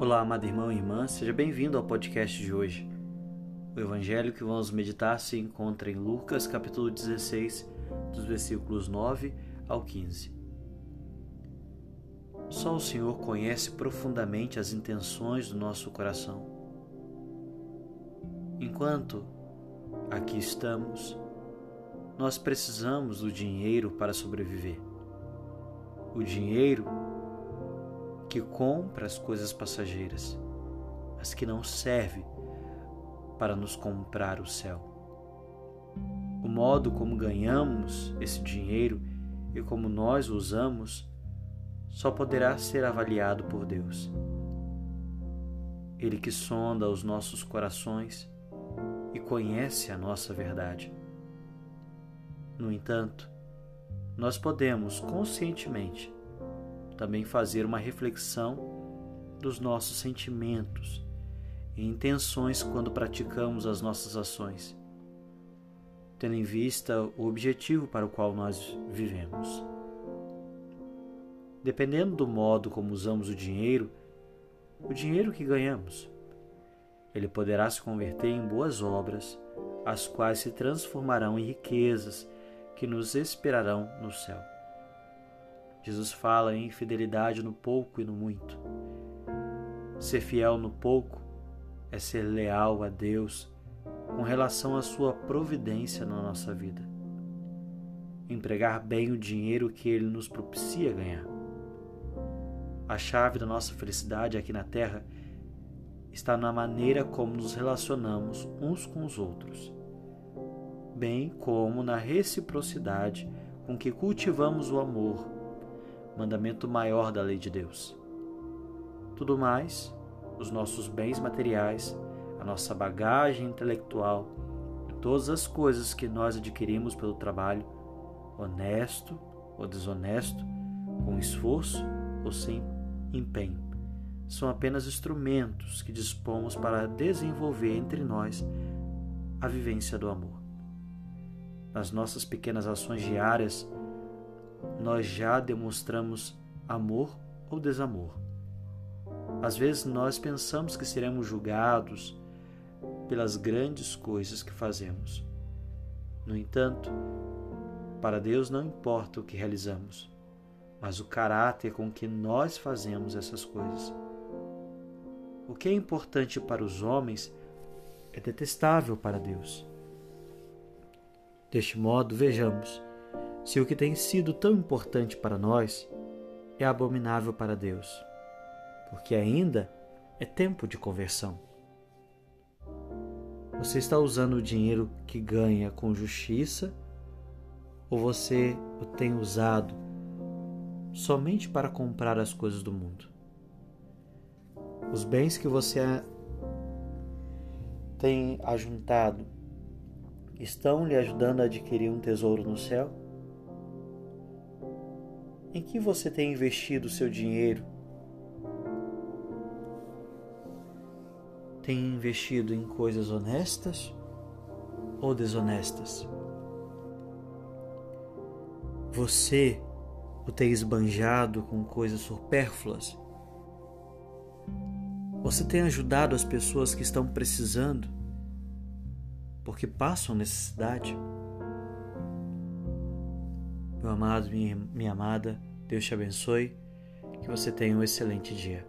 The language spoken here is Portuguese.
Olá, amado irmão e irmã, seja bem-vindo ao podcast de hoje. O evangelho que vamos meditar se encontra em Lucas, capítulo 16, dos versículos 9 ao 15. Só o Senhor conhece profundamente as intenções do nosso coração. Enquanto aqui estamos, nós precisamos do dinheiro para sobreviver. O dinheiro que compra as coisas passageiras, mas que não serve para nos comprar o céu. O modo como ganhamos esse dinheiro e como nós o usamos só poderá ser avaliado por Deus. Ele que sonda os nossos corações e conhece a nossa verdade. No entanto, nós podemos conscientemente também fazer uma reflexão dos nossos sentimentos e intenções quando praticamos as nossas ações, tendo em vista o objetivo para o qual nós vivemos. Dependendo do modo como usamos o dinheiro, o dinheiro que ganhamos, ele poderá se converter em boas obras, as quais se transformarão em riquezas que nos esperarão no céu. Jesus fala em fidelidade no pouco e no muito. Ser fiel no pouco é ser leal a Deus com relação à sua providência na nossa vida. Empregar bem o dinheiro que Ele nos propicia ganhar. A chave da nossa felicidade aqui na Terra está na maneira como nos relacionamos uns com os outros, bem como na reciprocidade com que cultivamos o amor mandamento maior da lei de Deus. Tudo mais, os nossos bens materiais, a nossa bagagem intelectual e todas as coisas que nós adquirimos pelo trabalho, honesto ou desonesto, com esforço ou sem empenho, são apenas instrumentos que dispomos para desenvolver entre nós a vivência do amor. Nas nossas pequenas ações diárias, nós já demonstramos amor ou desamor. Às vezes nós pensamos que seremos julgados pelas grandes coisas que fazemos. No entanto, para Deus não importa o que realizamos, mas o caráter com que nós fazemos essas coisas. O que é importante para os homens é detestável para Deus. Deste modo, vejamos se o que tem sido tão importante para nós é abominável para Deus, porque ainda é tempo de conversão. Você está usando o dinheiro que ganha com justiça ou você o tem usado somente para comprar as coisas do mundo? Os bens que você tem ajuntado estão lhe ajudando a adquirir um tesouro no céu? Em que você tem investido o seu dinheiro? Tem investido em coisas honestas ou desonestas? Você o tem esbanjado com coisas supérfluas? Você tem ajudado as pessoas que estão precisando porque passam necessidade? Meu amado, minha, amada, Deus te abençoe, que você tenha um excelente dia.